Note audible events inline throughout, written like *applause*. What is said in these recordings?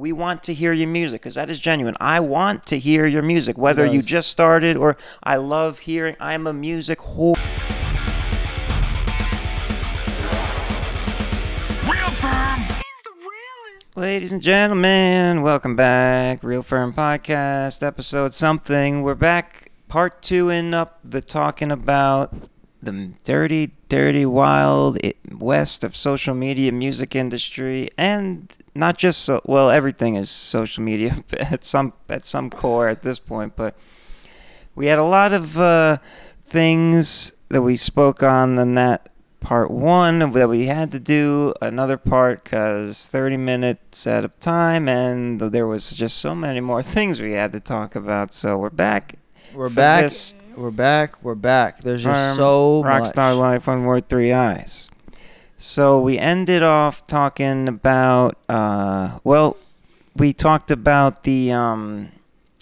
we want to hear your music because that is genuine. I want to hear your music, whether you just started or I love hearing. I'm a music whore. Real Ferm. Ladies and gentlemen, welcome back. Real Ferm Podcast, episode something. We're back, part two in up the talking about the dirty, dirty, wild west of social media music industry, and not just so, well, everything is social media *laughs* at some at some core at this point. But we had a lot of uh, things that we spoke on in that part one that we had to do another part because 30 minutes at a time and there was just so many more *laughs* things we had to talk about so we're back We're back. this We're back. We're back. There's just so rockstar much. life on word three eyes so we ended off talking about uh well we talked about the um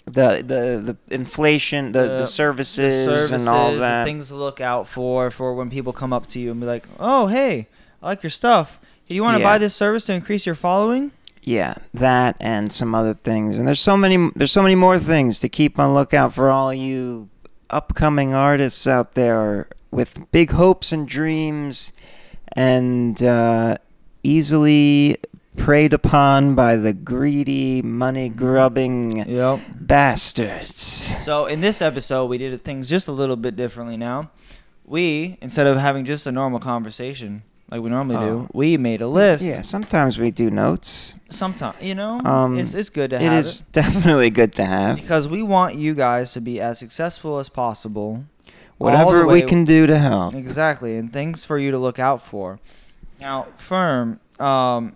the the the inflation the, the, The- services, the services, and all that the things to look out for for when people come up to you and be like, "Oh, hey, I like your stuff. Do you want to Yeah. buy this service to increase your following?" Yeah, that and some other things. And there's so many there's so many more things to keep on lookout for all you upcoming artists out there with big hopes and dreams and uh, easily preyed upon by the greedy, money grubbing Yep. bastards. So in this episode, we did things just a little bit differently. Now, we instead of having just a normal conversation like we normally Oh. do, we made a list. Yeah, sometimes we do notes. Sometimes, you know, Um, it's it's good to It have is definitely good to have. because we want you guys to be as successful as possible. Whatever we can do to help. Exactly, and things for you to look out for. Now, Ferm, um,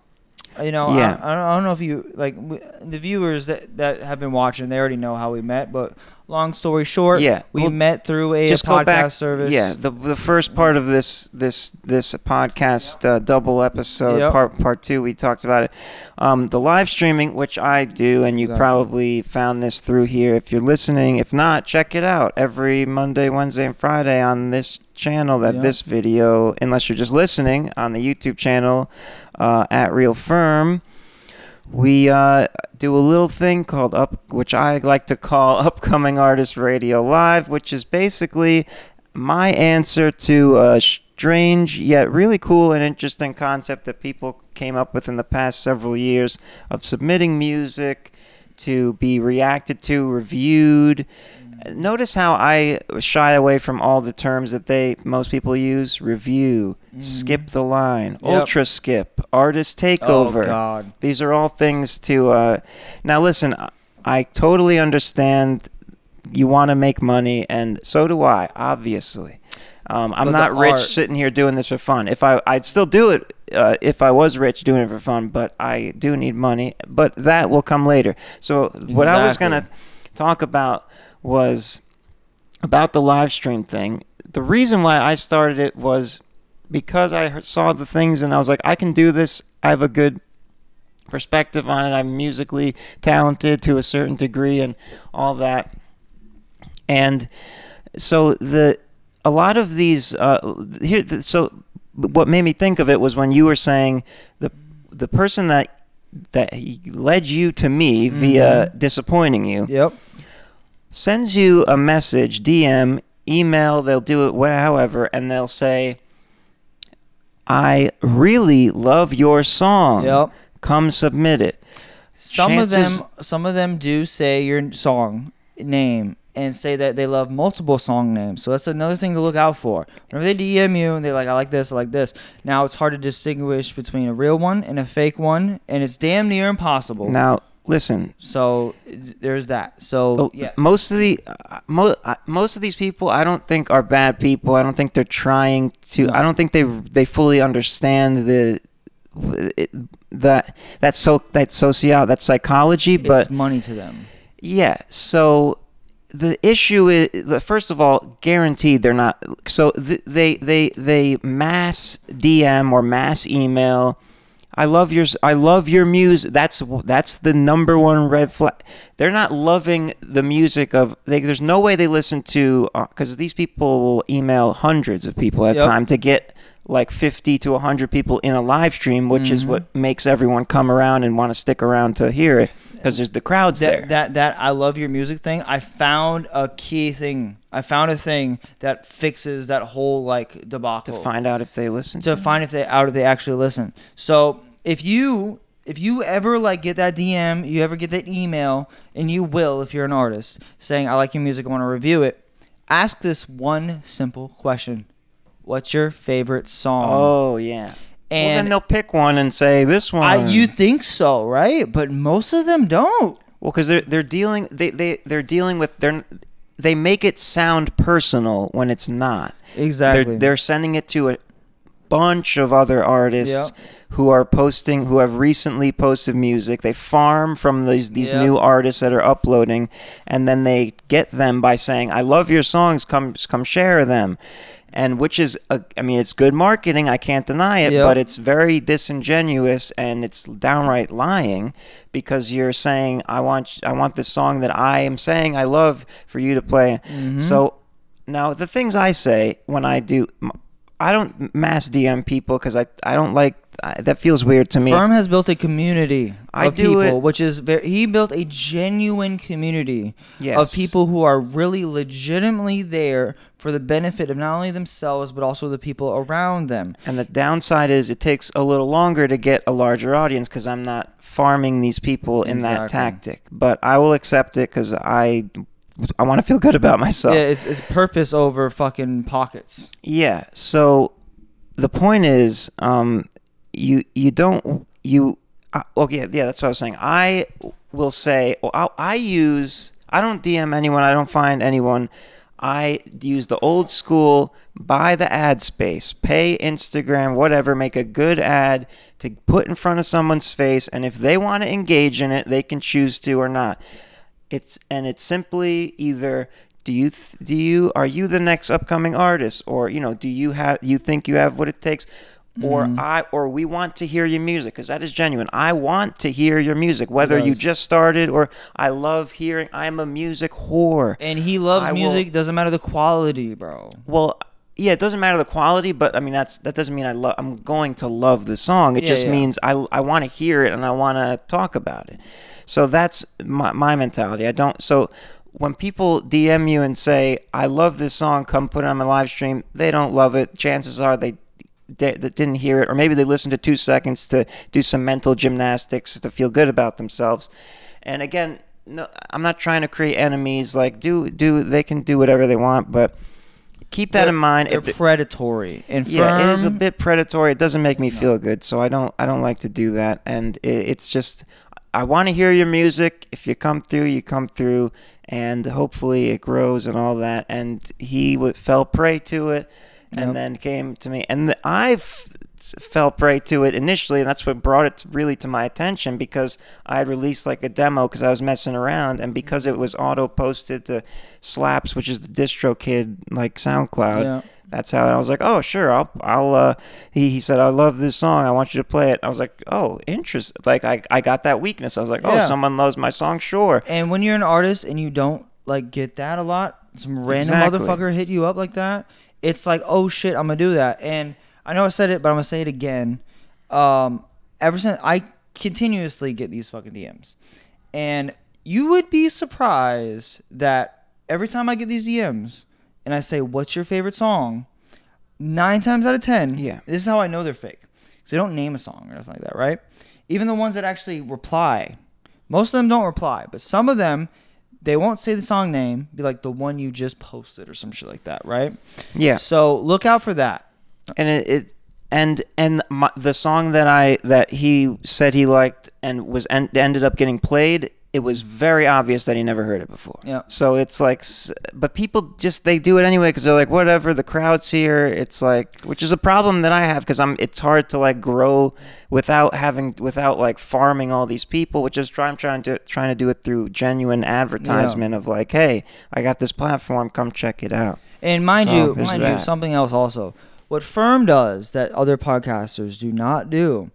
you know, Yeah. I, I, don't, I don't know if you like w- the viewers that that have been watching. They already know how we met, but long story short, Yeah, we well, met through a, just podcast back service. yeah the the first part of this this this podcast uh, double episode Yep. part part two we talked about it um the live streaming which i do and you Exactly. probably found this through here if you're listening if not check it out every monday wednesday and friday on this channel that Yep. this video unless you're just listening on the youtube channel uh, at real Ferm we uh, do a little thing called up, which I like to call *laughs* Upcoming Artist Radio Live, which is basically my answer to a strange yet really cool and interesting concept that people came up with in the past several years of submitting music to be reacted to, reviewed. Notice how I shy away from all the terms that they most people use: review, skip the line, Yep. ultra skip, artist takeover. Oh. God. These are all things to. Uh, now, listen, I- totally understand you want to make money, and so do I, obviously. Um, I'm But not rich art- sitting here doing this for fun. If I, I'd still do it uh, if I was rich doing it for fun, but I do need money. But that will come later. So, what I was going to talk about was about the live stream thing. The reason why I started it was because I saw the things and I was like, I can do this. I have a good perspective on it. I'm musically talented to a certain degree and all that. And so the a lot of these uh, here. So what made me think of it was when you were saying the the person that that led you to me via disappointing you Yep. Sends you a message, DM, email, they'll do it however, and they'll say, I really love your song. Yep. Come submit it. Some Chances- of them, some of them do say your song name and say that they love multiple song names. So that's another thing to look out for. Whenever they DM you and they're like, "I like this, I like this," now it's hard to distinguish between a real one and a fake one, and it's damn near impossible. Now, listen. So there's that. So oh, yeah, Most of the uh, mo- uh, most of these people, I don't think are bad people. I don't think they're trying to. No. I don't think they they fully understand the it, that that's so that's socio that's psychology. But it's money to them. Yeah. So the issue is, the, first of all, guaranteed they're not. So th- they they they mass DM or mass email. I love your I love your music. That's that's the number one red flag. They're not loving the music of. They, there's no way they listen to uh, because these people email hundreds of people at a Yep. time to get like 50 to 100 people in a live stream, which is mm-hmm. what makes everyone come around and want to stick around to hear it because there's the crowds there. that, that that I love your music thing. I found a key thing. I found a thing that fixes that whole like debacle. to find out if they listen to find if they out if they actually listen. So if you if you ever like get that DM, you ever get that email, and you will if you're an artist saying I like your music, I want to review it. Ask this one simple question: What's your favorite song? Oh yeah. well, then they'll pick one and say this one. I, you think so, right? But most of them don't. Well, because they're they're dealing they they they're dealing with they're they make it sound personal when it's not. Exactly. They're they're sending it to a bunch of other artists Yep. who are posting who have recently posted music. They farm from these these Yep. new artists that are uploading, and then they get them by saying, "I love your songs. Come come share them." And which is, a, I mean, it's good marketing. I can't deny it, Yep. but it's very disingenuous and it's downright lying because you're saying, "I want, I want this song that I am saying I love for you to play." Mm-hmm. So now the things I say when I do, I don't mass DM people because I, I don't like I, that feels weird to me. Ferm has built a community I of do people, it- which is very, he built a genuine community of people who are really legitimately there for the benefit of not only themselves but also the people around them. And the downside is it takes a little longer to get a larger audience because I'm not farming these people in that tactic. But I will accept it because I I want to feel good about myself. yeah, it's, it's purpose over fucking pockets. Yeah. So the point is, um, you you don't you. Uh, okay, yeah, that's what I was saying. I will say, well, I, I use. I don't DM anyone. I don't find anyone. I use the old school buy the ad space, pay Instagram, whatever, make a good ad to put in front of someone's face, and if they want to engage in it, they can choose to or not. It's and it's simply either do you th- do you are you the next upcoming artist or you know do you have you think you have what it takes or Mm-hmm. I or we want to hear your music because that is genuine. I want to hear your music whether you just started or I love hearing. I'm a music whore. And he loves I will- music, doesn't matter the quality, bro. Well, yeah, it doesn't matter the quality, but I mean that's that doesn't mean I love. I'm going to love the song. It Yeah, just yeah. means I I want to hear it and I want to talk about it. So that's my my mentality. I don't so. When people DM you and say, "I love this song, come put it on my live stream," they don't love it. Chances are they that didn't hear it, or maybe they listened to two seconds to do some mental gymnastics to feel good about themselves. And again, no, I'm not trying to create enemies. Like, do do they can do whatever they want, but keep that They're- in mind. They're If predatory. And yeah, it is a bit predatory. It doesn't make me feel good, so I don't I don't like to do that. And it, it's just I want to hear your music. If you come through, you come through, and hopefully it grows and all that. And he w- fell prey to it, and Yep. then came to me, and I f- fell prey to it initially, and that's what brought it to, really to my attention because I had released like a demo because I was messing around, and because it was auto posted to Slaps, which is the DistroKid like SoundCloud Yeah. That's how I was like, oh sure, I'll I'll. Uh, he he said, I love this song. I want you to play it. I was like, oh, interest. Like I I got that weakness. I was like, oh, Yeah. someone loves my song. Sure. And when you're an artist and you don't like get that a lot, some random Exactly. motherfucker hit you up like that, it's like, oh shit, I'm gonna do that. And I know I said it, but I'm gonna say it again. Um, ever since I continuously get these fucking DMs, and you would be surprised that every time I get these DMs and I say, "What's your favorite song?" Nine times out of ten, Yeah. this is how I know they're fake. Because they don't name a song or nothing like that, right? Even the ones that actually reply, most of them don't reply, but some of them, they won't say the song name, be like the one you just posted or some shit like that, right? Yeah. So look out for that. And it, it and and my, the song that I that he said he liked and was en- ended up getting played. It was very obvious that he never heard it before. Yeah. So it's like, but people just they do it anyway because they're like, whatever. The crowd's here. It's like, which is a problem that I have because I'm. It's hard to like grow without having without like farming all these people, which is try, I'm trying to trying to do it through genuine advertisement of like, hey, I got this platform. Come check it out. And mind So, you, mind you, something else also. What Ferm does that other podcasters do not do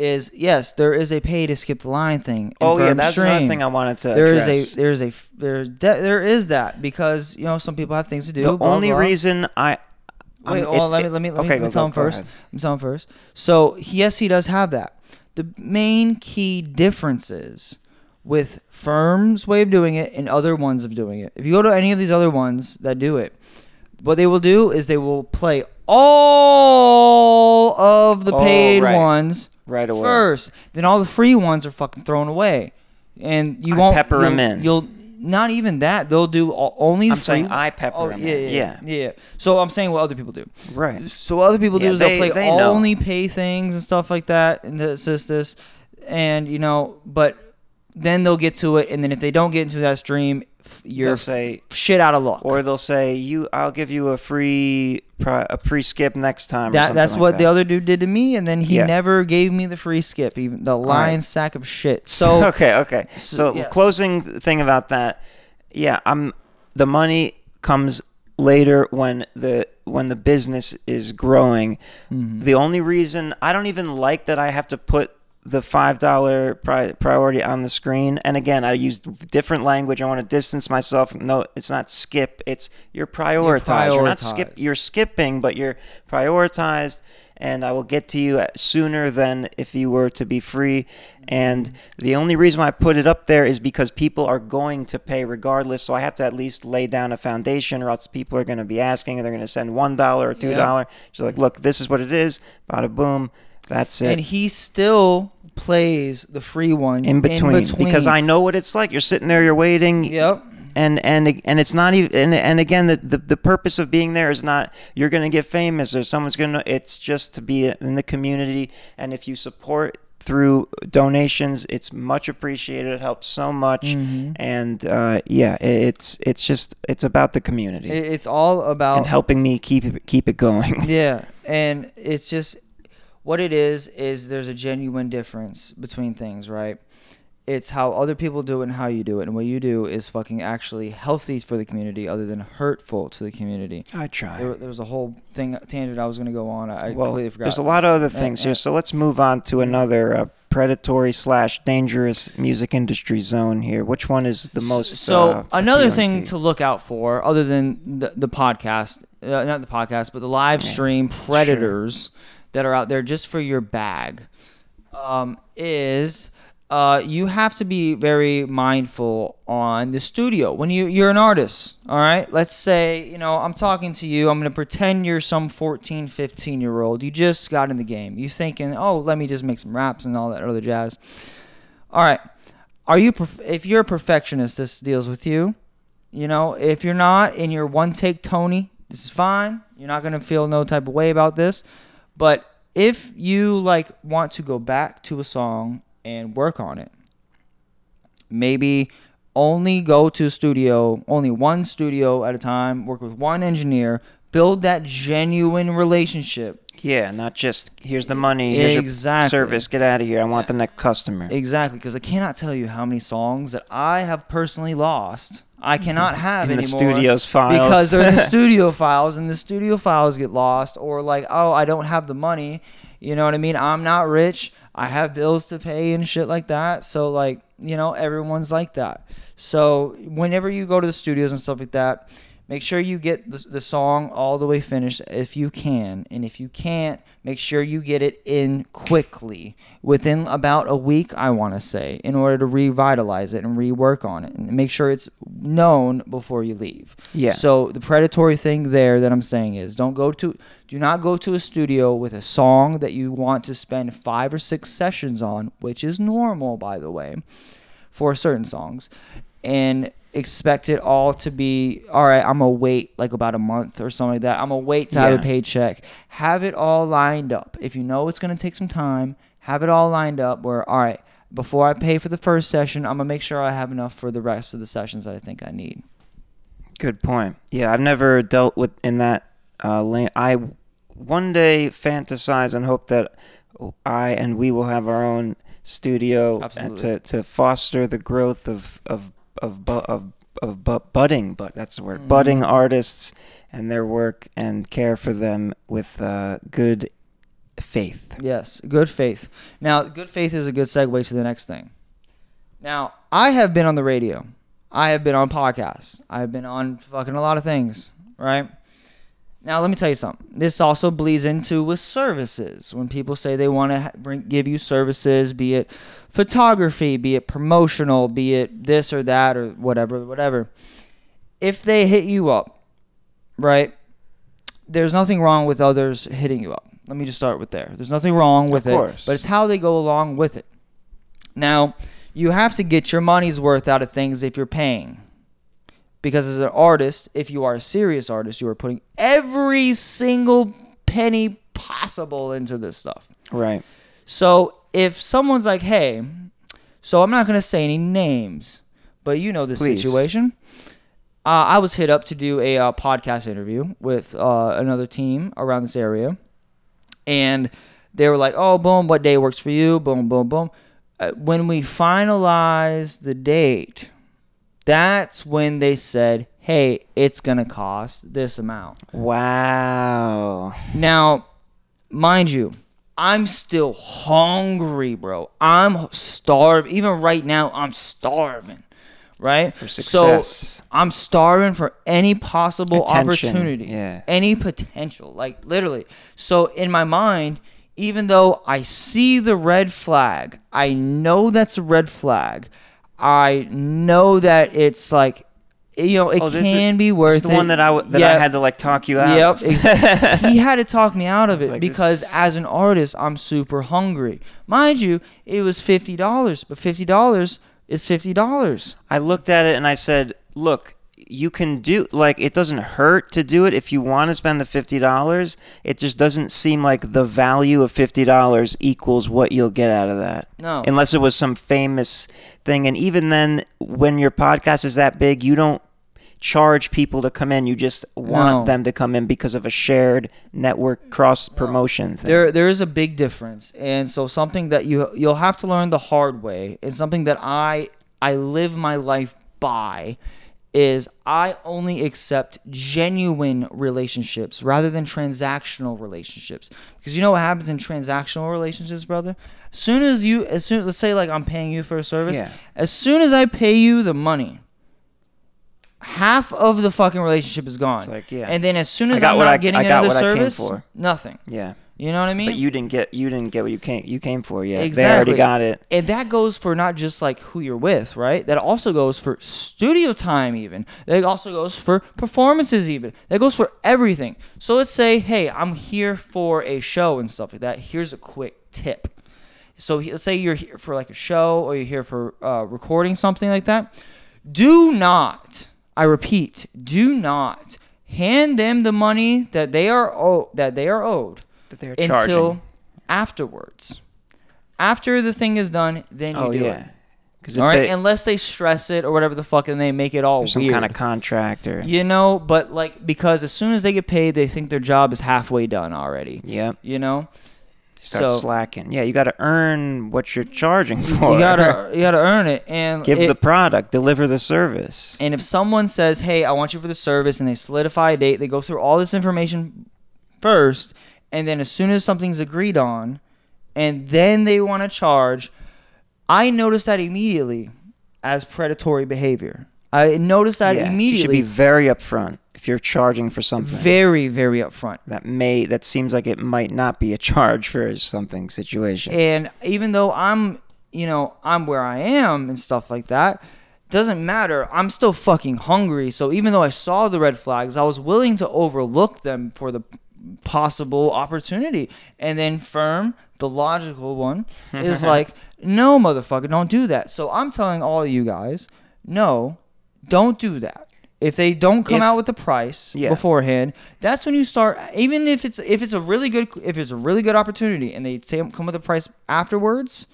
is yes, there is a pay to skip the line thing. in Oh yeah, that's another stream. thing I wanted to There is address. a there's a there's de- there is that because you know some people have things to do. the blah, only blah. reason I Um, Wait, well, let me let me let me, okay, let me go- tell go- him go first. ahead. Let me tell him first. So yes, he does have that. The main key differences with Ferm's way of doing it and other ones of doing it. If you go to any of these other ones that do it, what they will do is they will play all of the Oh, paid right. ones Right away. first. Then all the free ones are fucking thrown away, and you I won't pepper you'll- in. You'll not even that. They'll do only. I'm free, saying I pepper Oh 'em yeah, in. yeah, yeah, yeah. So I'm saying what other people do. Right. So what other people Yeah, do is they- they'll play they only pay things and stuff like that, and assist this, and you know, but then they'll get to it, and then if they don't get into that stream, you're They'll say- shit out of luck. Or they'll say you, I'll give you a free a pre skip next time. that that's like what that. the other dude did to me, and then he Yeah. never gave me the free skip, even the lion right. sack of shit. *laughs* So okay, okay. so, So closing thing about that, yeah, I'm the money comes later when the when the business is growing. Mm-hmm. The only reason I don't even like that I have to put the five dollar pri- priority on the screen. And again, I use different language. I want to distance myself. No, it's not skip. It's you're prioritized. You're, not skip. You're skipping, but you're prioritized. And I will get to you sooner than if you were to be free. And the only reason why I put it up there is because people are going to pay regardless. So I have to at least lay down a foundation, or else people are going to be asking, and they're going to send one dollar or two dollar. Just like, look, this is what it is. Bada boom. That's it. and he still plays the free ones in between, because I know what it's like. You're sitting there, you're waiting, Yep. and and and it's not even. And, and again, the, the the purpose of being there is not you're going to get famous or someone's going to. It's just to be in the community, and if you support through donations, it's much appreciated. It helps so much, Mm-hmm. and uh, yeah, it's it's just it's about the community It's all about and helping me keep it, keep it going. Yeah, *laughs* and it's just what it is is there's a genuine difference between things, right? It's how other people do it and how you do it, and what you do is fucking actually healthy for the community, other than hurtful to the community. I try. There, there was a whole thing tangent I was gonna go on. I well, completely forgot. there's a lot of other things uh, here, so let's move on to another uh, predatory slash dangerous music industry zone here. Which one is the most? So uh, another thing to look out for, other than the, the podcast, uh, not the podcast, but the live stream predators that are out there just for your bag, um, is uh, you have to be very mindful on the studio when you you're an artist. All right, let's say you know I'm talking to you. I'm gonna pretend you're some 14, 15 year old. You just got in the game. You thinking, oh, let me just make some raps and all that other jazz. All right. Are you if you're a perfectionist, this deals with you. You know, if you're not in you're one take Tony, this is fine. You're not gonna feel no type of way about this. But if you like want to go back to a song and work on it, maybe only go to a studio, only one studio at a time, work with one engineer, build that genuine relationship yeah, not just here's the money, here's Exactly. your service, get out of here. I want the next customer. Exactly, because I cannot tell you how many songs that I have personally lost. I cannot have In the studio's files. because they're in the *laughs* studio files, and the studio files get lost, or like, oh, I don't have the money. You know what I mean? I'm not rich. I have bills to pay and shit like that. So like, you know, everyone's like that. So whenever you go to the studios and stuff like that, make sure you get the, the song all the way finished if you can. And if you can't make sure you get it in quickly. Within about a week i want to say in order to revitalize it and rework on it. And make sure it's known before you leave. Yeah. so the predatory thing there that i'm saying is don't go to do not go to a studio with a song that you want to spend five or six sessions on which is normal by the way for certain songs. And expect it all to be all right i'm gonna wait like about a month or something like that i'm gonna wait to have a paycheck have it all lined up if you know it's gonna take some time have it all lined up where all right before i pay for the first session i'm gonna make sure i have enough for the rest of the sessions that i think i need Good point. Yeah, I've never dealt with in that uh, lane. I one day fantasize and hope that I and we will have our own studio Absolutely. to, to foster the growth of of of bu- of, of bu- budding, but that's the word, Mhm. budding artists and their work and care for them with uh, good faith. Yes, good faith. Now, good faith is a good segue to the next thing. Now, I have been on the radio. I have been on podcasts. I have been on fucking a lot of things, right? Now, let me tell you something. This also bleeds into with services. When people say they want to bring, give you services, be it photography, be it promotional, be it this or that or whatever, whatever. If they hit you up, right? There's nothing wrong with others hitting you up. Let me just start with there. There's nothing wrong with Of it, course. but it's how they go along with it. Now, you have to get your money's worth out of things if you're paying because as an artist, if you are a serious artist, you are putting every single penny possible into this stuff. Right. So if someone's like, "Hey," so I'm not gonna say any names, but you know this Please. situation. Uh, I was hit up to do a uh, podcast interview with uh, another team around this area, and they were like, "Oh, boom, what day works for you?" Boom, boom, boom. Uh, when we finalized the date, that's when they said, "Hey, it's gonna cost this amount." Wow. Now, mind you, I'm still hungry, bro. I'm starving. Even right now, I'm starving. Right? For success. So. I'm starving for any possible Attention, opportunity. yeah. Any potential. Like literally. So in my mind, even though I see the red flag, I know that's a red flag. I know that it's like you know, it Oh, this is- can be worth the it. one that I w- that Yeah. I had to like talk you out. Yep, *laughs* he had to talk me out of it like because this- as an artist, I'm super hungry. Mind you, it was fifty dollars, but fifty dollars is fifty dollars. I looked at it and I said, "Look, you can do like it doesn't hurt to do it if you want to spend the fifty dollars. It just doesn't seem like the value of fifty dollars equals what you'll get out of that. No. unless it was some famous thing. And even then, when your podcast is that big, you don't charge people to come in. You just want No. them to come in because of a shared network cross promotion thing. There, there is a big difference, and so something that you you'll have to learn the hard way, and something that I I live my life by, is I only accept genuine relationships rather than transactional relationships. Because you know what happens in transactional relationships, brother. As soon as you, as soon let's say like I'm paying you for a service, Yeah. as soon as I pay you the money. Half of the fucking relationship is gone, like, yeah. and then as soon I as I'm what not I- getting I another I service, nothing. yeah, You know what I mean? but you didn't get you didn't get what you came you came for yet. They Exactly. already got it. and that goes for not just like who you're with, right? That also goes for studio time, even. That also goes for performances, even. That goes for everything. So let's say, hey, I'm here for a show and stuff like that. Here's a quick tip. So let's say you're here for like a show or you're here for uh, recording something like that. Do not, I repeat, do not hand them the money that they are owed that they are owed That they're until charging. afterwards. After the thing is done, then you Oh do yeah, it. because All if they, unless they stress it or whatever the fuck, and they make it all some weird. kind of contract or you know, but like because as soon as they get paid, they think their job is halfway done already. Yeah, You know, start So- slacking. Yeah, you got to earn what you're charging for. you gotta *laughs* you gotta earn it, and give it- the product, deliver the service. And if someone says, "Hey, I want you for the service," and they solidify a date, they go through all this information first, and then as soon as something's agreed on, and then they want to charge, I notice that immediately as predatory behavior. I notice that yeah, you should be very upfront if you're charging for something. very, very upfront. that may that seems like it might not be a charge for something situation. And even though I'm, you know, I'm where I am and stuff like that, doesn't matter. I'm still fucking hungry. So even though I saw the red flags, I was willing to overlook them for the possible opportunity. And then Ferm, the logical one, is *laughs* like, no, motherfucker, don't do that. So I'm telling all of you guys, no, don't do that. If they don't come If- out with the price Yeah. beforehand, that's when you start. Even if it's if it's a really good if it's a really good opportunity and they say come with a price afterwards,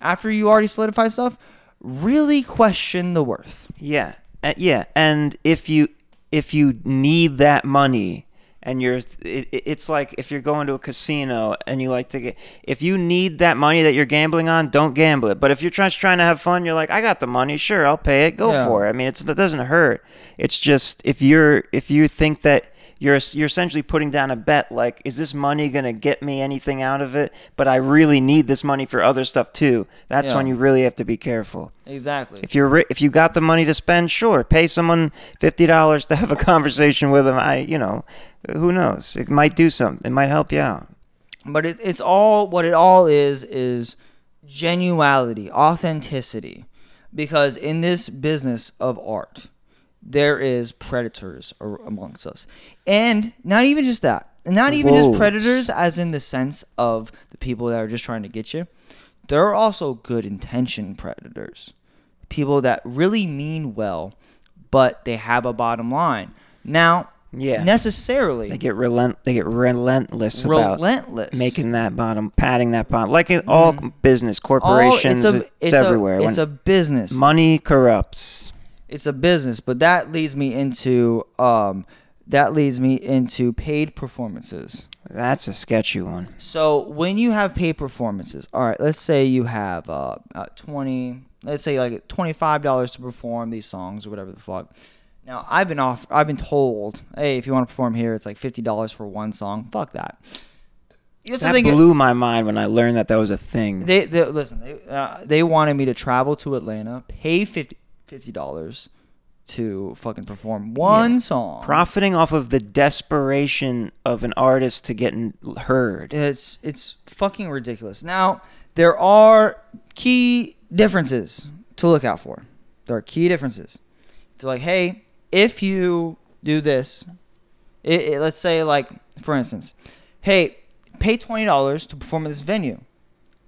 after you already solidify stuff, really question the worth. Yeah, uh, yeah, and if you if you need that money and you're it, it- it's like if you're going to a casino and you like to get if you need that money that you're gambling on, don't gamble it. But if you're just trying to have fun, you're like, I got the money, sure, I'll pay it, go Yeah. for it. I mean, it's it doesn't hurt. It's just if you're if you think that you're you're essentially putting down a bet like is this money going to get me anything out of it but i really need this money for other stuff too that's Yeah. when you really have to be careful Exactly. if you're if you got the money to spend sure pay someone $50 to have a *laughs* conversation with them i you know who knows it might do something it might help you out But it, it's all what it all is is genuality, authenticity. Because in this business of art, there is predators ar- amongst us, and not even just that, not even Wolves. just predators, as in the sense of the people that are just trying to get you. There are also good intention predators, people that really mean well, but they have a bottom line. Now, Yeah. necessarily they get relent they get relentless about relentless, making that bottom padding that bottom like in all business Mm-hmm. All- corporations it's, it's everywhere A, it's When a business. money corrupts it's a business, but that leads me into um, that leads me into paid performances. that's a sketchy one So when you have paid performances, all right, let's say you have uh, uh twenty, let's say like twenty five dollars to perform these songs or whatever the fuck. Now I've been off, I've been told, hey, if you want to perform here, it's like fifty dollars for one song. Fuck that. You have to that think. blew my mind when i learned that that was a thing They, they listen. They, uh, they wanted me to travel to Atlanta, pay 50 dollars to fucking perform one song. profiting off of the desperation of an artist to get n- heard It's it's fucking ridiculous. Now there are key differences to look out for. There are key differences. They're like, hey, if you do this, it, it- let's say like for instance, hey, pay twenty dollars to perform at this venue.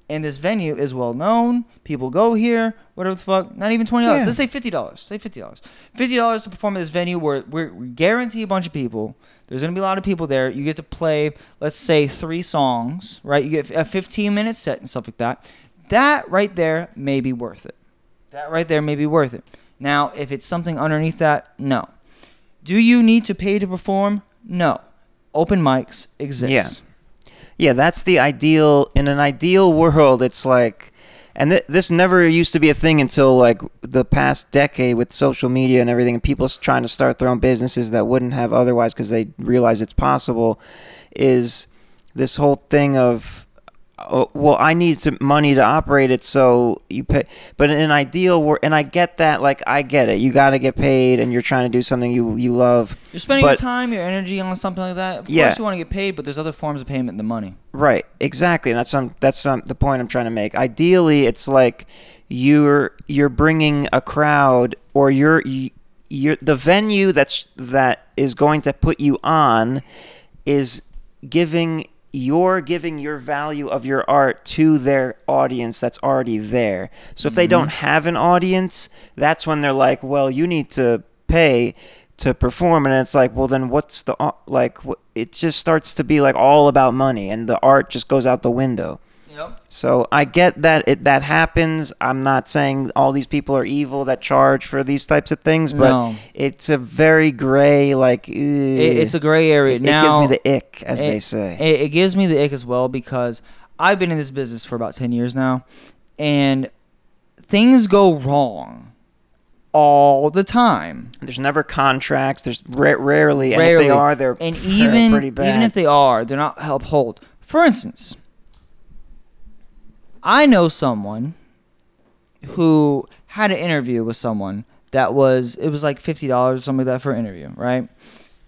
And this venue is well known. People go here. Whatever the fuck. Not even twenty dollars. Yeah. Let's say fifty dollars. Say fifty dollars. Fifty dollars to perform at this venue where we're, we guarantee a bunch of people. There's gonna be a lot of people there. You get to play, let's say, three songs. Right. You get a fifteen minute set and stuff like that. That right there may be worth it. That right there may be worth it. Now, if it's something underneath that, no. Do you need to pay to perform? No. Open mics exist. Yeah. yeah that's the ideal in an ideal world it's like and th- this never used to be a thing until like the past decade with social media and everything and people trying to start their own businesses that wouldn't have otherwise because they realize it's possible is this whole thing of oh, well i need some money to operate it so you pay but in an ideal world and i get that like i get it you got to get paid and you're trying to do something you you love You're spending your But- time, your energy on something like that. Of Yeah. course, you want to get paid, but there's other forms of payment than money. Right, exactly. And that's um, that's um, the point I'm trying to make. Ideally, it's like you're you're bringing a crowd, or you're you- you're the venue that's that is going to put you on is giving you're giving your value of your art to their audience that's already there. So if they don't mm-hmm. have an audience, that's when they're like, well, you need to pay to perform. And it's like well then what's the like it just starts to be like all about money and the art just goes out the window Yep. so i get that it that happens i'm not saying all these people are evil that charge for these types of things but No. it's a very gray like It, it's a gray area. it now, it gives me the ick as they say It, it gives me the ick as well because I've been in this business for about 10 years now, and things go wrong all the time. there's never contracts there's ra- rarely and if Rarely. they are they're and even pretty bad even if they are, they're not upheld. For instance, I know someone who had an interview with someone that was it was like fifty dollars or something like that for an interview, right?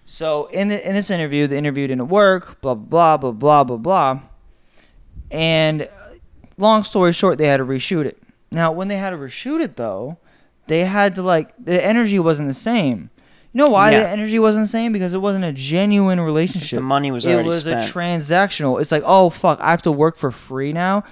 So in the, in this interview, the interview didn't work, blah blah blah blah blah blah, and uh, long story short, they had to reshoot it. Now, when they had to reshoot it though, they had to like the energy wasn't the same. You know why Yeah. the energy wasn't the same? Because it wasn't a genuine relationship. the money was already. it already was spent a transactional. It's like, oh fuck, I have to work for free now.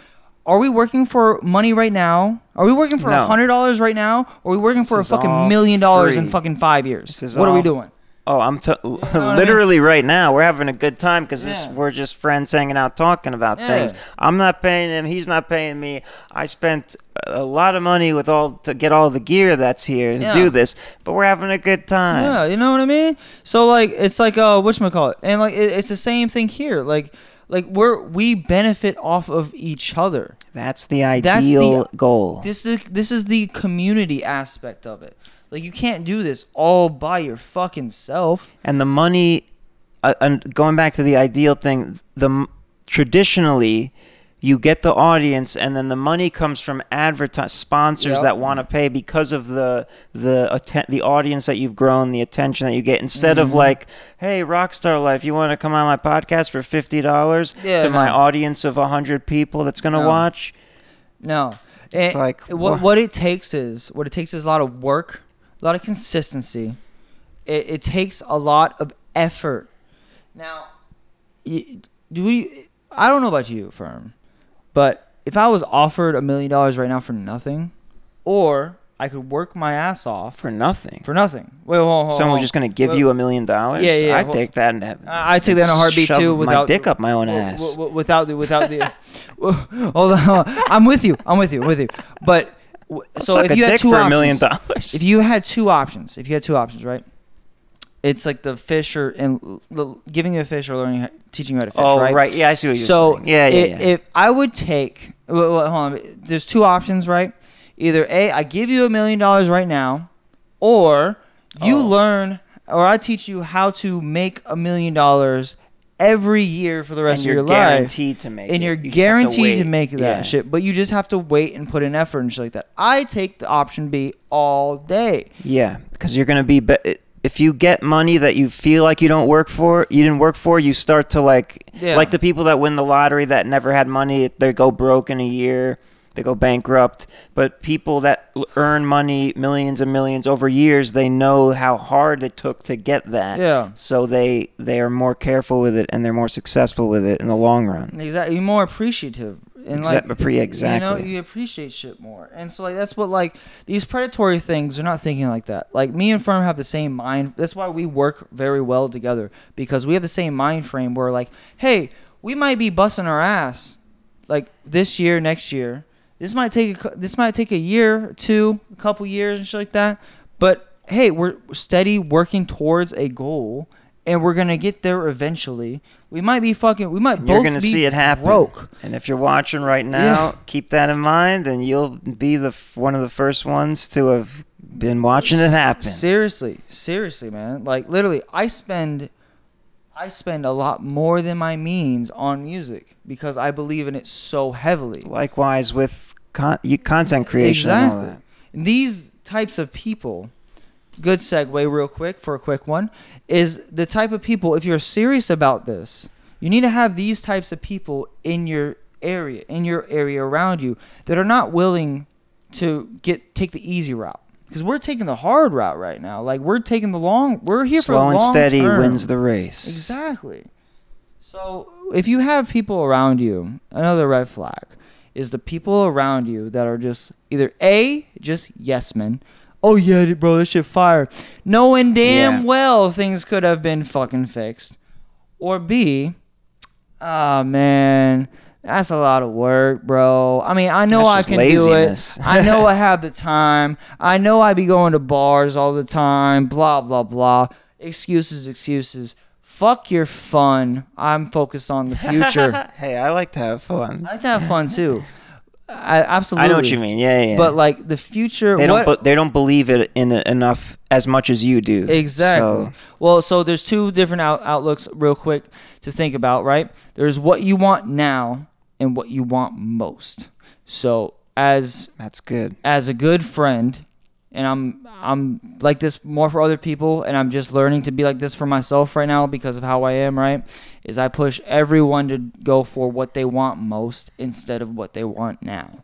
Are we working for money right now? Are we working for a No. hundred dollars right now? Or are we working for a This is all fucking million dollars in free. fucking five years? This is what are we all- doing? Oh, I'm t- *laughs* what I mean? literally right now. We're having a good time because Yeah. we're just friends hanging out talking about Yeah. things. I'm not paying him. He's not paying me. I spent a lot of money with all to get all the gear that's here to Yeah. do this, but we're having a good time. Yeah, you know what I mean. So like, it's like uh, what call it, and like it, it's the same thing here. Like, like we're we benefit off of each other. That's the That's the- ideal goal. This is this is the community aspect of it. Like you can't do this all by your fucking self. and the money uh, and going back to the ideal thing, the traditionally you get the audience and then the money comes from advertisers sponsors Yep. that want to pay because of the the atten- the audience that you've grown the attention that you get instead of Mhm. like hey rockstar life you want to come on my podcast for $50 Yeah, to my audience of 100 people that's going to No. watch No. It's like, what what it takes is what it takes is a lot of work, a lot of consistency. It, it takes a lot of effort. Now, do we? I don't know about you, Ferm, but if I was offered a million dollars right now for nothing, or I could work my ass off for nothing for nothing. Wait, hold, hold, hold, someone's hold. just going to give Well, you a million dollars yeah, yeah, i'd take that and I- I'd take that in a heartbeat too. my Without dick up my own ass w- w- without the without the. *laughs* hold on. I'm with you. I'm with you. I'm with you. But I'll so if a you had two for options, a million dollars if you had two options, if you had two options, right? It's like the fish or and l- giving you a fish or learning how, teaching you how to fish, oh right? right yeah i see what you're so saying yeah yeah, yeah. if I would take, well, well, hold on, there's two options, right? Either a, I give you a million dollars right now, or you Oh. learn, or I teach you how to make a million dollars every year for the rest and of you're your life. guaranteed to make And it. you're You guaranteed to, wait. make that Yeah. shit, but you just have to wait and put in effort and shit like that. I take the option B all day. Yeah, because you're gonna be, be. If you get money that you feel like you don't work for, you didn't work for, you start to like, Yeah. like the people that win the lottery that never had money, they go broke in a year, they go bankrupt. But people that earn money, millions and millions over years, they know how hard it took to get that. Yeah. So they they are more careful with it and they're more successful with it in the long run. Exactly. You're more appreciative. And Exa- like pre- You know, you appreciate shit more. And so like that's what like these predatory things are not thinking like that. Like me and Ferm have the same mind. That's why we work very well together because we have the same mind frame where like, hey, we might be busting our ass like this year, next year. This might take a, this might take a year, two, a couple years and shit like that. But hey, we're steady working towards a goal and we're going to get there eventually. We might be fucking we might you're gonna see it happen. broke. And if you're watching right now, keep that in mind, and you'll be the one of the first ones to have been watching it happen. Seriously, seriously, man. Like literally, I spend, I spend a lot more than my means on music because I believe in it so heavily. Likewise with con- content creation. and all Exactly. that. And these types of people, good segue, real quick for a quick one, is the type of people. If you're serious about this, you need to have these types of people in your area, in your area around you, that are not willing to get take the easy route. Because we're taking the hard route right now. Like we're taking the long. We're here for Slow and steady term. wins the race. Exactly. So if you have people around you, another red flag is the people around you that are just either A, just yes men. Oh yeah, bro, this shit fire. Knowing damn Yeah. well things could have been fucking fixed. Or B, ah man, that's a lot of work, bro. I mean, I know I can laziness. do it. I know I *laughs* have the time. I know I be going to bars all the time. Blah blah blah. Excuses, excuses. Fuck your fun. I'm focused on the future. *laughs* hey, I like to have fun. I like to have fun too. *laughs* I absolutely. I know what you mean. Yeah, yeah. yeah. But like the future, they what, don't. They don't believe it in enough as much as you do. Exactly. So, Well, so there's two different out- outlooks, real quick, to think about, right? There's what you want now and what you want most. So as that's good. as a good friend, and I'm I'm like this more for other people, and I'm just learning to be like this for myself right now because of how I am, right? Is I push everyone to go for what they want most instead of what they want now.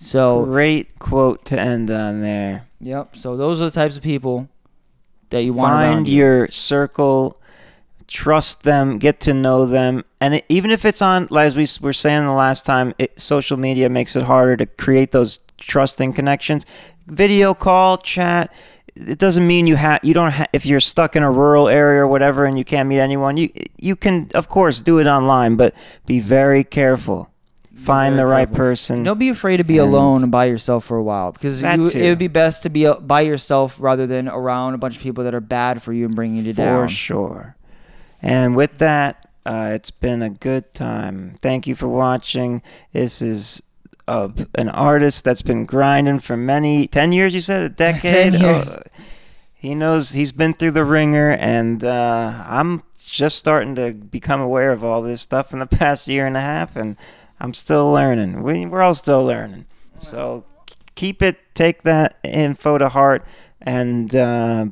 So Great quote to end on there. yep. So those are the types of people that you want Find you. your circle, trust them, get to know them, and it, even if it's on, like as we were saying the last time, it, social media makes it harder to create those trusting connections. Video call, chat. It doesn't mean you have you don't ha- if you're stuck in a rural area or whatever and you can't meet anyone. You you can of course do it online, but be very careful. Find very the right careful. person. Don't be afraid to be And- alone and by yourself for a while because you, it would be best to be uh, by yourself rather than around a bunch of people that are bad for you and bringing you For down. For sure. And with that, uh, it's been a good time. Thank you for watching. This is uh, an artist that's been grinding for many 10 years, you said? A *laughs* decade? 10 years. Oh, He knows he's been through the ringer, and uh, I'm just starting to become aware of all this stuff in the *laughs* past year and a half, and I'm still learning. We, we're all still learning. So keep it, take that info to heart, and uh,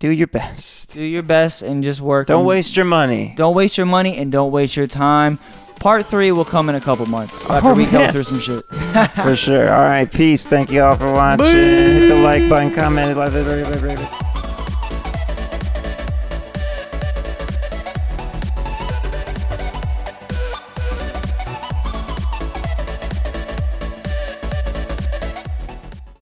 do your best. Do your best and just work. Don't on- waste your money. Don't waste your money and don't waste your time. Part three will come in a couple months oh, after Oh, we go through some shit. *laughs* For sure. All right, peace. Thank you all for watching. Hit the like button, comment, love it.